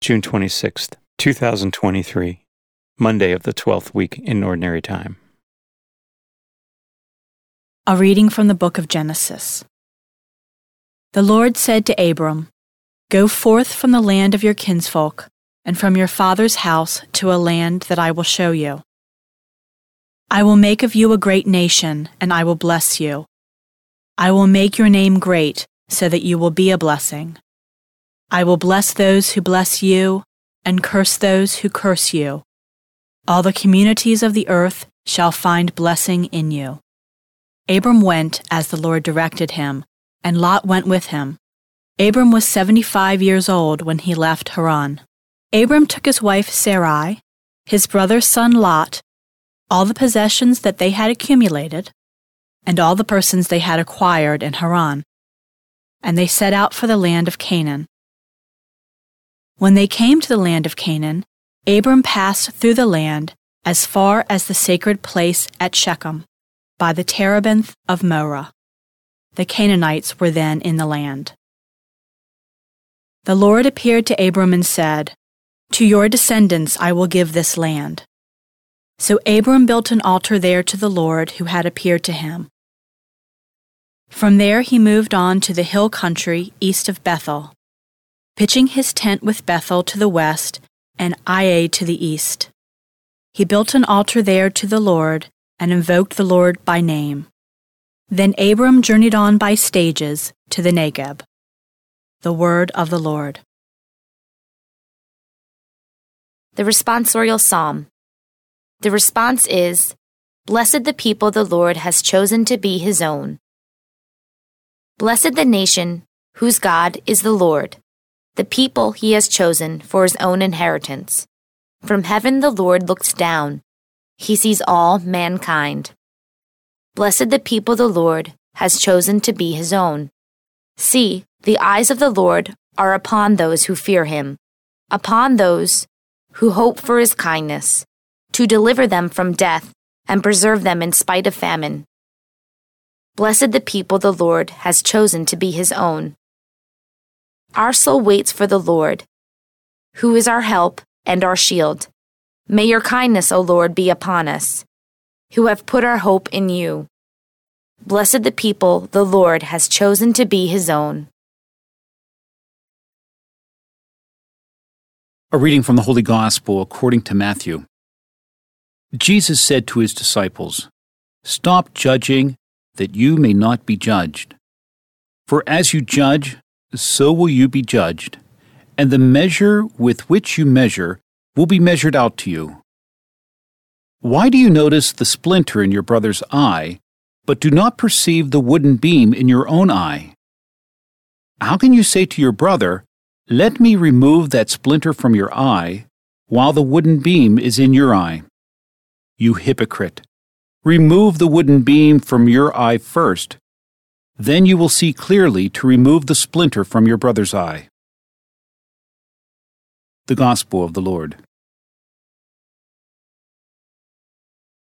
June 26th, 2023, Monday of the 12th week in Ordinary Time. A reading from the book of Genesis. The Lord said to Abram, Go forth from the land of your kinsfolk and from your father's house to a land that I will show you. I will make of you a great nation, and I will bless you. I will make your name great, so that you will be a blessing. I will bless those who bless you, and curse those who curse you. All the communities of the earth shall find blessing in you. Abram went as the Lord directed him, and Lot went with him. Abram was seventy five years old when he left Haran. Abram took his wife Sarai, his brother's son Lot, all the possessions that they had accumulated, and all the persons they had acquired in Haran. And they set out for the land of Canaan. When they came to the land of Canaan, Abram passed through the land as far as the sacred place at Shechem, by the terebinth of Moreh. The Canaanites were then in the land. The Lord appeared to Abram and said, To your descendants I will give this land. So Abram built an altar there to the Lord who had appeared to him. From there he moved on to the hill country east of Bethel, pitching his tent with Bethel to the west and Ai to the east. He built an altar there to the Lord and invoked the Lord by name. Then Abram journeyed on by stages to the Negeb. The word of the Lord. The responsorial psalm. The response is Blessed the people the Lord has chosen to be his own. Blessed the nation whose God is the Lord, the people he has chosen for his own inheritance. From heaven the Lord looks down, he sees all mankind. Blessed the people the Lord has chosen to be his own. See, the eyes of the Lord are upon those who fear him, upon those who hope for his kindness to deliver them from death and preserve them in spite of famine. Blessed the people the Lord has chosen to be his own. Our soul waits for the Lord, who is our help and our shield. May your kindness, O Lord, be upon us, who have put our hope in you. Blessed the people the Lord has chosen to be his own. A reading from the Holy Gospel according to Matthew. Jesus said to his disciples, Stop judging, that you may not be judged. For as you judge, so will you be judged, and the measure with which you measure will be measured out to you. Why do you notice the splinter in your brother's eye, but do not perceive the wooden beam in your own eye? How can you say to your brother, Let me remove that splinter from your eye, while the wooden beam is in your eye? you hypocrite. Remove the wooden beam from your eye first. Then you will see clearly to remove the splinter from your brother's eye. The Gospel of the Lord.